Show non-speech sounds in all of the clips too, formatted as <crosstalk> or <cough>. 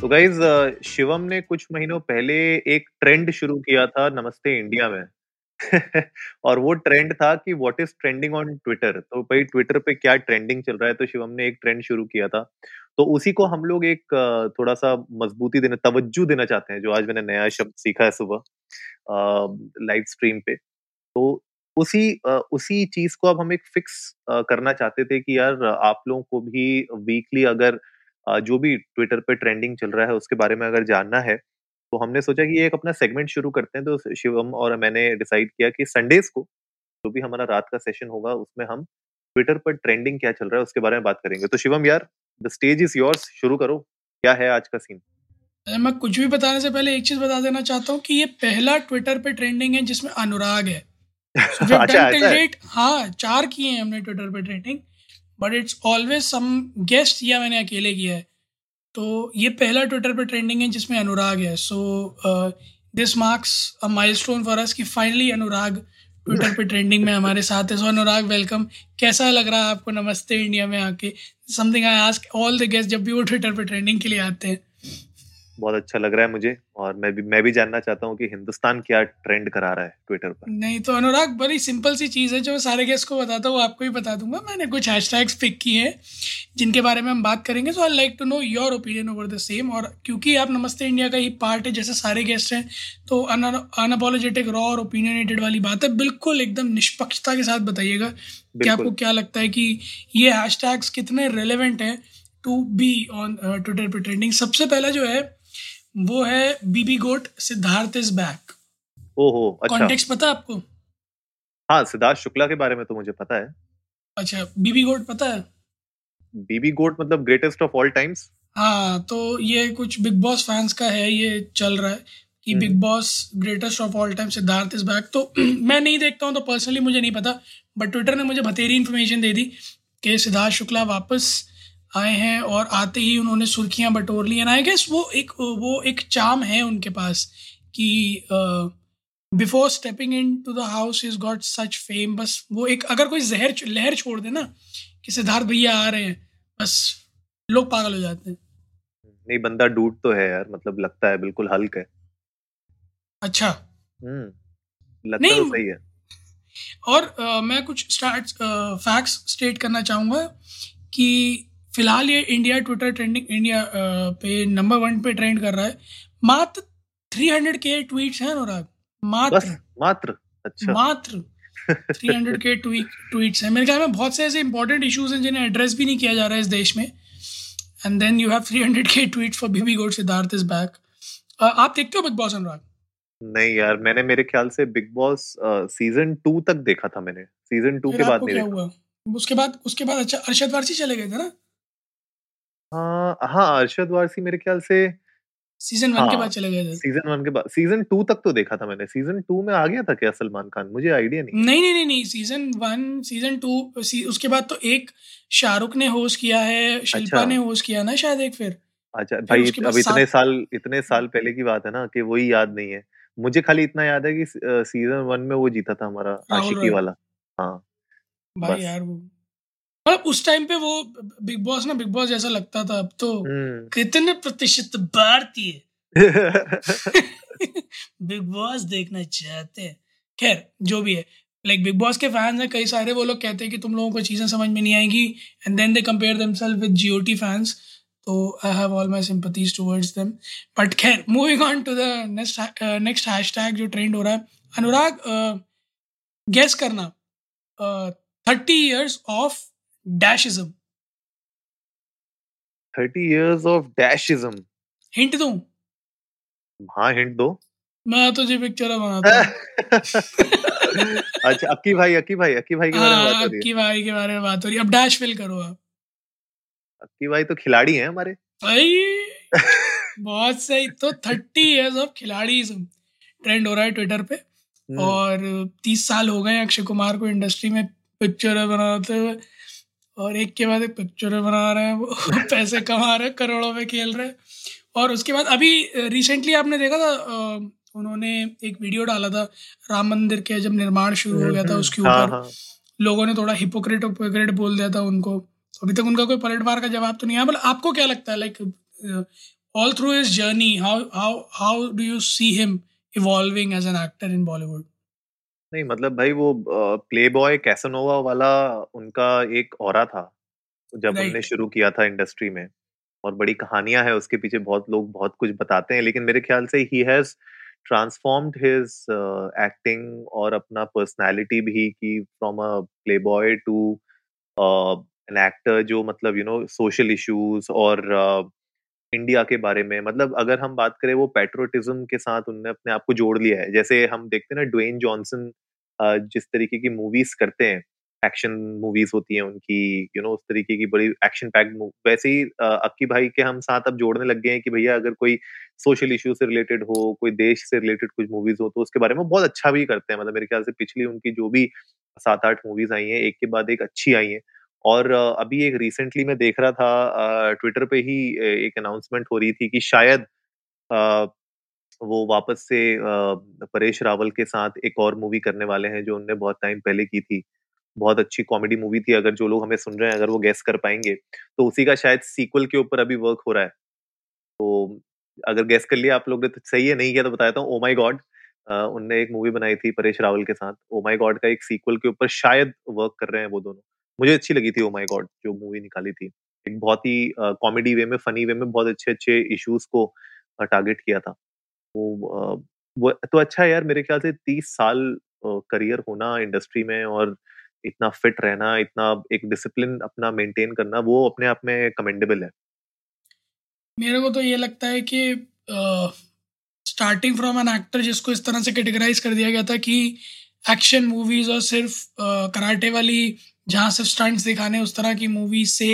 तो गाइज़ शिवम ने कुछ महीनों पहले एक ट्रेंड शुरू किया था नमस्ते इंडिया में। <laughs> और वो ट्रेंड था कि what is trending on Twitter तो भाई ट्विटर पे क्या ट्रेंडिंग चल रहा है? तो शिवम ने एक ट्रेंड शुरू किया था। तो उसी को हम लोग एक थोड़ा सा मजबूती देना, तवज्जो देना चाहते हैं, जो आज मैंने नया शब्द सीखा है सुबह लाइव स्ट्रीम पे। तो उसी उसी चीज़ को अब हम एक फिक्स करना चाहते थे कि यार आप लोगों को भी वीकली अगर जो भी ट्विटर पे ट्रेंडिंग चल रहा है उसके बारे में अगर जानना है तो हमने सोचा कि ये एक अपना सेगमेंट शुरू करते हैं। तो शिवम और मैंने डिसाइड किया कि संडेज को जो भी हमारा रात का सेशन होगा उसमें हम ट्विटर पर ट्रेंडिंग क्या चल रहा है उसके बारे में बात करेंगे। तो शिवम यार द स्टेज इज़ योर्स शुरू करो। क्या है आज का सीन मैं कुछ भी बताने से पहले एक चीज़ बता देना चाहता हूँ कि ये पहला ट्विटर पे ट्रेंडिंग है जिसमें अनुराग है। So, <laughs> अच्छा, हाँ? चार किए हैं हमने ट्विटर पे trending but it's always some guest या मैंने अकेले किया है। तो ये पहला ट्विटर पर ट्रेंडिंग है जिसमें अनुराग है। So this marks a milestone for us कि फाइनली अनुराग ट्विटर पर ट्रेंडिंग में हमारे साथ है। सो अनुराग वेलकम कैसा लग रहा है आपको नमस्ते इंडिया में आके? Something I ask all the guest जब भी वो ट्विटर पर ट्रेंडिंग के लिए आते हैं। बहुत अच्छा लग रहा है मुझे और मैं भी मैं भी जानना चाहता हूँ कि हिंदुस्तान क्या ट्रेंड करा रहा है ट्विटर पर। नहीं तो अनुराग बड़ी सिंपल सी चीज़ है जो मैं सारे गेस्ट को बताता हूँ आपको ही बता दूँगा। मैंने कुछ हैश हैशटैग्स पिक किए हैं जिनके बारे में हम बात करेंगे। So I like to know your opinion over the same और क्योंकि आप नमस्ते इंडिया का ही पार्ट है जैसे सारे गेस्ट हैं तो अनअपोलोजेटिक रॉ और ओपिनियनेटेड वाली बात है। बिल्कुल एकदम निष्पक्षता के साथ बताइएगा कि आपको क्या लगता है कि ये हैशटैग्स कितने रेलिवेंट हैं टू बी ऑन ट्विटर पर ट्रेंडिंग सबसे पहला जो है वो है BB GOAT Siddharth is back. ओहो अच्छा। कॉन्टेक्स्ट पता है आपको? हाँ सिद्धार्थ शुक्ला के बारे में तो मुझे पता है। अच्छा बीबी गोट पता है? बीबी गोट मतलब ग्रेटेस्ट ऑफ़ ऑल टाइम्स हाँ तो ये कुछ बिग बॉस फैंस का है ये चल रहा है कि Bigg Boss greatest of all time Siddharth is back. तो <clears throat> मैं नहीं देखता हूँ तो पर्सनली मुझे नहीं पता बट ट्विटर ने मुझे बतेरी इन्फॉर्मेशन दे दी कि सिद्धार्थ शुक्ला वापस आए हैं और आते ही उन्होंने सुर्खियाँ बटोर ली। एंड आई गेस वो एक वो एक चाम है उनके पास कि before stepping in to the house is got such fame बस वो एक अगर कोई जहर लहर छोड़ दे ना कि सिद्धार्थ भैया आ रहे हैं बस लोग पागल हो जाते हैं। नहीं बंदा डूट तो है यार मतलब लगता है बिल्कुल हल्क है। अच्छा। हम्म लगता नहीं, तो सही है। और आ, मैं कुछ स्टार्ट फैक्ट्स स्टेट करना चाहूँगा कि फ़िलहाल ये इंडिया ट्विटर ट्रेंडिंग इंडिया पे नंबर वन पे ट्रेंड कर रहा है। मात्र थ्री हंड्रेड के ट्वीट हैं अनुराग। मात्र। मात्र? अच्छा। मात्र। थ्री हंड्रेड के ट्वीट्स हैं। मेरे ख्याल में बहुत से ऐसे इंपॉर्टेंट इश्यूज़ हैं जिन्हें एड्रेस भी नहीं किया जा रहा है इस देश में। And then you have three hundred K tweet for BB GOAT Siddharth is back आप देखते हो बिग बॉस अनुराग? नहीं यार मैंने मेरे ख्याल से बिग बॉस सीज़न टू तक देखा था मैंने। सीज़न टू के बाद नहीं हुआ? उसके बाद उसके बाद अच्छा अरशद वारसी चले गए थे ना? हाँ, हाँ, अरशद वारसी मेरे ख्याल से सीज़न 1 के बाद चले गए थे। सीज़न 1 के बाद सीज़न 2 तक तो देखा था मैंने। सीज़न 2 में आ गया था क्या सलमान खान? मुझे आइडिया नहीं। नहीं, नहीं, नहीं, नहीं, सीज़न 1, सीज़न 2 सी उसके बाद तो एक शाहरुख ने होस्ट किया है, शिल्पा अच्छा। ने होस्ट किया ना शायद एक फिर। अच्छा, भाई अब इतने साल इतने साल पहले की बात है ना कि वही याद नहीं है। मुझे खाली इतना याद है कि सीज़न वन में वो जीता था हमारा आशिकी वाला। हाँ। भाई यार वो मतलब उस टाइम पे वो बिग बॉस ना बिग बॉस जैसा लगता था अब तो। हम्म। कितने प्रतिशत भारतीय बिग बॉस देखना चाहते हैं। खैर जो भी है। लाइक बिग बॉस के फैंस हैं कई सारे वो लोग कहते हैं कि तुम लोगों को चीज़ें समझ में नहीं आएँगी। And then they compare themselves with GOT fans तो I have all my sympathies towards them but खैर moving on to the next next hashtag जो ट्रेंड हो रहा है। अनुराग गेस uh, करना। Thirty years of dashism thirty years of dashism hint दूँ? हाँ hint दो। मैं तुझे पिक्चर बनाता <laughs> अच्छा अक्की भाई अक्की भाई अक्की भाई के बारे में बात हो रही है। अक्की भाई के बारे में बात हो रही है। अब डैश फिल करो आप। अक्की भाई तो खिलाड़ी हैं हमारे। भाई <laughs> बहुत सही। तो thirty years of Khiladi trend हो रहा है ट्विटर पे। हम्म। और तीस साल हो गए अक्षय कुमार को इंडस्ट्री में पिक्चर बनाते हुए। और एक के बाद एक पिक्चर बना रहे हैं वो। <laughs> पैसे कमा रहे हैं करोड़ों में खेल रहे हैं। और उसके बाद अभी रिसेंटली आपने देखा था उन्होंने एक वीडियो डाला था राम मंदिर के जब निर्माण शुरू हो गया था उसके हाँ, ऊपर। हाँ, लोगों ने थोड़ा हिपोक्रेट हिपोक्रेट बोल दिया था उनको। अभी तक उनका कोई पलटवार का जवाब तो नहीं आया मतलब आपको क्या लगता है like all through his journey how how how do you see him evolving as an actor in Bollywood नहीं मतलब भाई वो प्ले बॉय कैसनोवा वाला उनका एक और था जब उनने शुरू किया था इंडस्ट्री में। और बड़ी कहानियाँ है उसके पीछे बहुत लोग बहुत कुछ बताते हैं लेकिन मेरे ख्याल से he has transformed his acting और अपना पर्सनालिटी भी कि from a play boy to an actor जो मतलब यू नो सोशल इश्यूज़ और इंडिया के बारे में मतलब अगर हम बात करें वो पेट्रोटिज्म के साथ उनने अपने आप को जोड़ लिया है जैसे हम देखते हैं ना ड्वेन जॉनसन जिस तरीके की मूवीज़ करते हैं एक्शन मूवीज़ होती हैं उनकी यू you नो know, उस तरीके की बड़ी एक्शन पैक वैसे ही अक्की भाई के हम साथ अब जोड़ने लग गए हैं कि भैया अगर कोई सोशल इश्यू से रिलेटेड हो कोई देश से रिलेटेड कुछ मूवीज़ हो तो उसके बारे में बहुत अच्छा भी करते हैं। मतलब मेरे ख्याल से पिछली उनकी जो भी सात आठ मूवीज़ आई हैं एक के बाद एक अच्छी आई हैं। और अभी एक रिसेंटली मैं देख रहा था ट्विटर पे ही एक अनाउंसमेंट हो रही थी कि शायद वो वापस से परेश रावल के साथ एक और मूवी करने वाले हैं जो उनने बहुत टाइम पहले की थी। बहुत अच्छी कॉमेडी मूवी थी, अगर जो लोग हमें सुन रहे हैं, अगर वो गेस कर पाएँगे। तो उसी का शायद सीक्वल के ऊपर अभी वर्क हो रहा है। तो अगर गेस कर लिया आप लोग ने तो सही है, नहीं किया तो बताया था ओ माई गॉड उनने एक मूवी बनाई थी परेश रावल के साथ। ओ माई गॉड का एक सीक्वल के ऊपर शायद वर्क कर रहे हैं वो दोनों। मुझे अच्छी लगी थी ओ माई गॉड जो मूवी निकाली थी। एक बहुत ही कॉमेडी वे में फनी वे में बहुत अच्छे अच्छे इश्यूज़ को टारगेट किया था। वो वो तो अच्छा है यार, मेरे ख्याल से तीस साल करियर होना इंडस्ट्री में और इतना फिट रहना, इतना एक डिसिप्लिन अपना मेंटेन करना, वो अपने आप में कमेंडेबल है। मेरे को तो ये लगता है कि स्टार्टिंग फ्रॉम एन एक्टर जिसको इस तरह से कैटेगराइज कर दिया गया था कि एक्शन मूवीज़ और सिर्फ़ कराटे वाली जहाँ सिर्फ़ स्टंट्स दिखाने उस तरह की मूवी से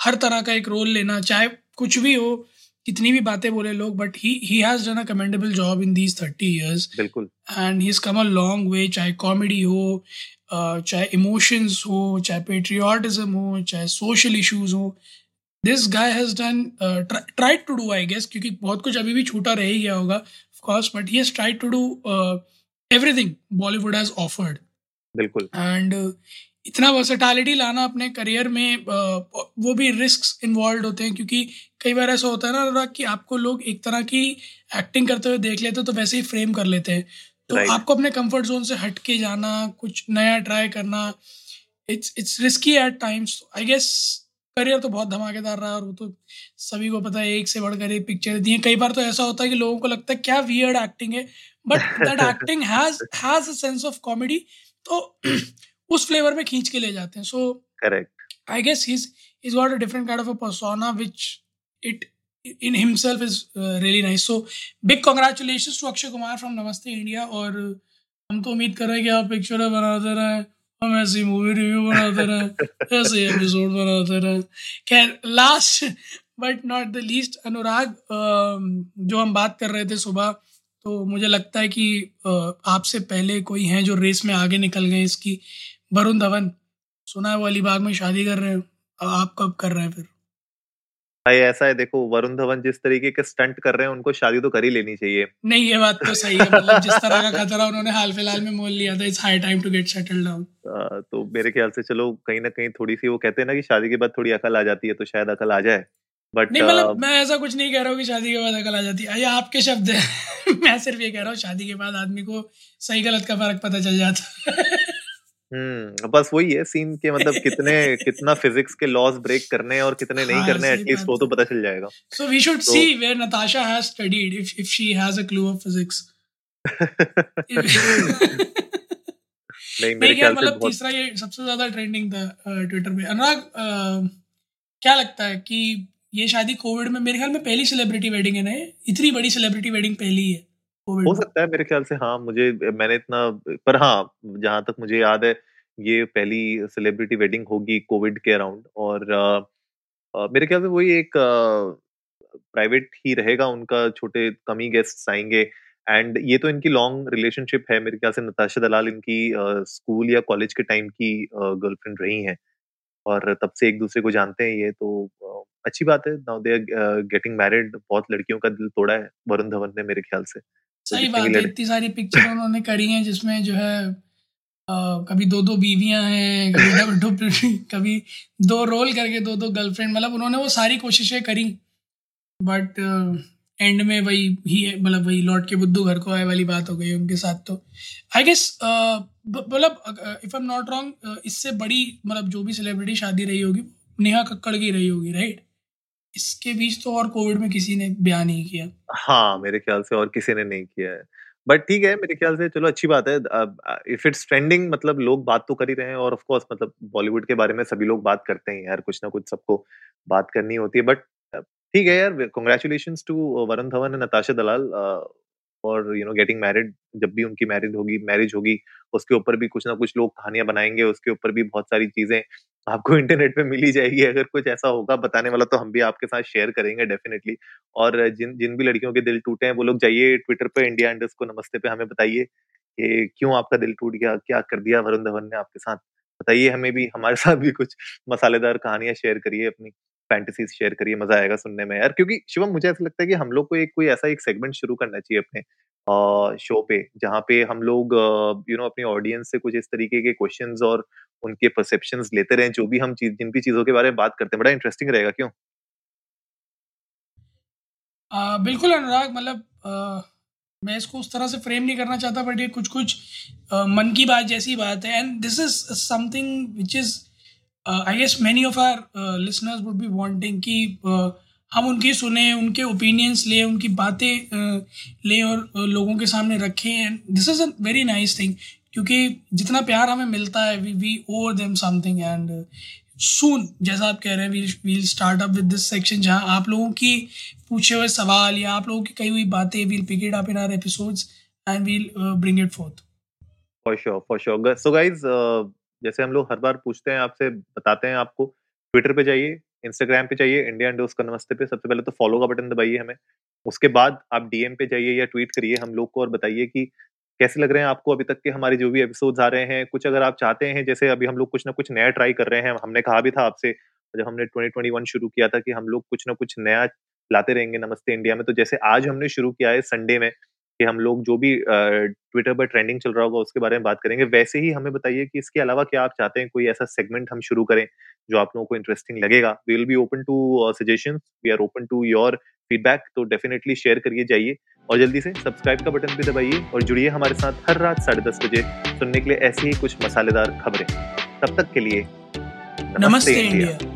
हर तरह का एक रोल लेना चाहे कुछ भी हो कितनी भी बातें बोले लोग but he he has done a commendable job in these thirty years बिल्कुल। And he is come a long way चाहे कॉमेडी हो चाहे इमोशंस हो चाहे पेट्रियाटिज्म हो चाहे सोशल इश्यूज़ हो। This guy has done tried to do I guess क्योंकि बहुत कुछ अभी भी छूटा रह ही गया होगा of course but he has tried to do everything Bollywood has offered बिल्कुल। एंड इतना वर्सेटैलिटी लाना अपने करियर में वो भी रिस्क इन्वॉल्व होते हैं क्योंकि कई बार ऐसा होता है ना अनुराग कि आपको लोग एक तरह की एक्टिंग करते हुए देख लेते हैं तो वैसे ही फ्रेम कर लेते हैं। तो right. आपको अपने कंफर्ट जोन से हट के जाना कुछ नया ट्राई करना it's it's risky at times I guess career तो बहुत धमाकेदार रहा और वो तो सभी को पता है एक से बढ़कर एक पिक्चर दी है कई बार तो ऐसा होता है कि लोगों को लगता है क्या वियर्ड एक्टिंग है? But that acting has has a sense of comedy तो <clears throat> उस फ्लेवर में खींच के ले जाते हैं। So correct I guess his is got a different kind of a persona which it in himself is uh, really nice. So big congratulations to Akshay Kumar from Namaste India और हम तो उम्मीद कर रहे हैं कि आप पिक्चर बनाते रहें हम ऐसी मूवी रिव्यू बनाते रहें ऐसे एपिसोड बनाते रहें। खैर last but not the least Anurag जो हम बात कर रहे थे सुबह तो मुझे लगता है कि आपसे पहले कोई हैं जो रेस में आगे निकल गए इसकी वरुण धवन सुना है वो अलीबाग में शादी कर रहे हैं। अब आप कब कर रहे हैं फिर? भाई ऐसा है देखो वरुण धवन जिस तरीके के स्टंट कर रहे हैं उनको शादी तो कर ही लेनी चाहिए। नहीं ये बात तो सही है मतलब जिस तरह का <laughs> खतरा उन्होंने हाल फ़िलहाल में मोल लिया था it's high time to get settle down तो मेरे ख्याल से चलो कहीं ना कहीं थोड़ी सी वो कहते हैं ना कि शादी के बाद थोड़ी अकल आ जाती है तो शायद अकल आ जाए। बट नहीं मतलब मैं ऐसा कुछ नहीं कह रहा हूँ कि शादी के बाद अकल आ जाती है। ये आपके शब्द है। <laughs> मैं सिर्फ़ ये कह रहा हूँ शादी के बाद आदमी को सही गलत का फ़र्क पता चल जाता है। <laughs> हम्म बस वही है सीन के मतलब <laughs> कितने कितना फिजिक्स के लॉज ब्रेक करने हैं और कितने नहीं हाँ, करने एटलीस्ट वो तो पता चल जाएगा। So we should see where Natasha has studied if if she has a clue of physics नहीं मेरे ख्याल से मतलब तीसरा ये सबसे ज़्यादा ट्रेंडिंग था ट्विटर पे अनुराग क्या लगता है कि ये शादी कोविड में मेरे ख्याल में पहली सेलिब्रिटी वेडिंग है ना इतनी बड़ी सेलिब्रिटी वेडिंग पहली है। हो सकता है मेरे ख्याल से हाँ मुझे मैंने इतना पर हाँ जहाँ तक मुझे याद है ये पहली सेलिब्रिटी वेडिंग होगी कोविड के अराउंड और आ, आ, मेरे ख्याल से वही एक प्राइवेट ही रहेगा उनका छोटे कम ही गेस्ट आएँगे। एंड ये तो इनकी लॉन्ग रिलेशनशिप है मेरे ख्याल से नताशा दलाल इनकी स्कूल या कॉलेज के टाइम की गर्लफ्रेंड रही हैं। और तब से एक दूसरे को जानते हैं ये तो अच्छी बात है। Now they are getting married बहुत लड़कियों का दिल तोड़ा है वरुण धवन ने मेरे ख्याल से। सही बात है इतनी सारी पिक्चर उन्होंने करी हैं जिसमें जो है Uh, कभी दो दो बीवियाँ हैं कभी <laughs> दो कभी दो रोल करके दो दो गर्लफ्रेंड मतलब उन्होंने वो सारी कोशिशें करी। बट एंड में वही ही मतलब वही लौट के बुद्धू घर को आए वाली बात हो गई उनके साथ तो। आई गेस मतलब if I am not wrong इससे बड़ी मतलब जो भी सेलिब्रिटी शादी रही होगी नेहा कक्कड़ की रही होगी राइट इसके बीच तो और कोविड में किसी ने बयान नहीं किया। हाँ मेरे ख्याल से और किसी ने नहीं किया है। बट ठीक है, मेरे ख्याल से चलो अच्छी बात है। इफ़ इट्स ट्रेंडिंग मतलब लोग बात तो कर ही रहे हैं और ऑफ़ कोर्स मतलब बॉलीवुड के बारे में सभी लोग बात करते हैं यार, कुछ ना कुछ सबको बात करनी होती है। बट ठीक है यार congratulation to Varun Dhawan and Natasha Dalal और यू नो गेटिंग मैरिड जब भी उनकी मैरिड होगी मैरिज होगी, उसके ऊपर भी कुछ ना कुछ लोग कहानियाँ बनाएँगे, उसके ऊपर भी बहुत सारी चीज़ें आपको <laughs> इंटरनेट पे मिल जाएगी, अगर कुछ ऐसा होगा बताने वाला तो हम भी आपके साथ शेयर करेंगे डेफिनेटली और जिन जिन भी लड़कियों के दिल टूटे हैं, वो लोग जाइए ट्विटर पे इंडिया इंडस को नमस्ते पे हमें बताइए कि क्यों आपका दिल टूट गया, क्या कर दिया वरुण धवन ने आपके साथ? बताइए हमें भी, हमारे साथ भी कुछ मसालेदार कहानियाँ शेयर करिए अपनी। फैंटेसीज शेयर करिए मज़ा आएगा सुनने में यार। क्योंकि शिवम मुझे ऐसा लगता है कि हम लोग को एक कोई ऐसा एक सेगमेंट शुरू करना चाहिए अपने शो पे जहाँ पे हम लोग यू नो अपनी ऑडियंस से कुछ इस तरीके के क्वेश्चंस और उनके परसेप्शन लेते रहे जो भी हम चीज़ जिन भी चीज़ों के बारे में बात करते हैं। बड़ा इंटरेस्टिंग रहेगा क्यों? आ, बिल्कुल अनुराग मतलब मैं इसको उस तरह से फ्रेम नहीं करना चाहता बट ये कुछ कुछ आ, मन की बात जैसी बात है। And this is something which is I guess many of our listeners would be wanting कि uh, हम उनकी सुने उनके ओपिनियंस ले उनकी बातें uh, ले और uh, लोगों के सामने रखें। And this is a very nice thing क्योंकि जितना प्यार हमें मिलता है we we over them something and soon जैसा आप कह रहे हैं we'll we'll start up with this section जहाँ आप लोगों की पूछे हुए सवाल या आप लोगों की कही हुई बातें we'll pick it up in our episodes and we'll bring it forth for sure for sure so guys जैसे हम लोग हर बार पूछते हैं, आपसे बताते हैं आपको ट्विटर पे जाइए इंस्टाग्राम पे जाइए इंडिया इंडोज का नमस्ते पे सबसे पहले तो फॉलो का बटन दबाइए हमें। उसके बाद आप डीएम पे जाइए या ट्वीट करिए हम लोग को और बताइए कि कैसे लग रहे हैं आपको अभी तक के हमारे जो भी एपिसोड्स आ रहे हैं। कुछ अगर आप चाहते हैं, जैसे अभी हम लोग कुछ ना कुछ नया ट्राई कर रहे हैं, हमने कहा भी था आपसे, जब हमने 2021 शुरू किया था कि हम लोग कुछ ना कुछ नया लाते रहेंगे नमस्ते इंडिया में। तो जैसे आज हमने शुरू किया है संडे में कि हम लोग जो भी ट्विटर पर ट्रेंडिंग चल रहा होगा उसके बारे में बात करेंगे। वैसे ही हमें बताइए कि इसके अलावा क्या आप चाहते हैं कोई ऐसा सेगमेंट हम शुरू करें जो आप लोगों को इंटरेस्टिंग लगेगा? We will be open to suggestion we are open to your feedback तो डेफिनेटली शेयर करिए जाइए और जल्दी से सब्सक्राइब का बटन भी दबाइए और जुड़िए हमारे साथ हर रात साढ़े दस बजे सुनने के लिए ऐसी ही कुछ मसालेदार खबरें। तब तक के लिए नमस्ते, नमस्ते इंडिया, इंडिया।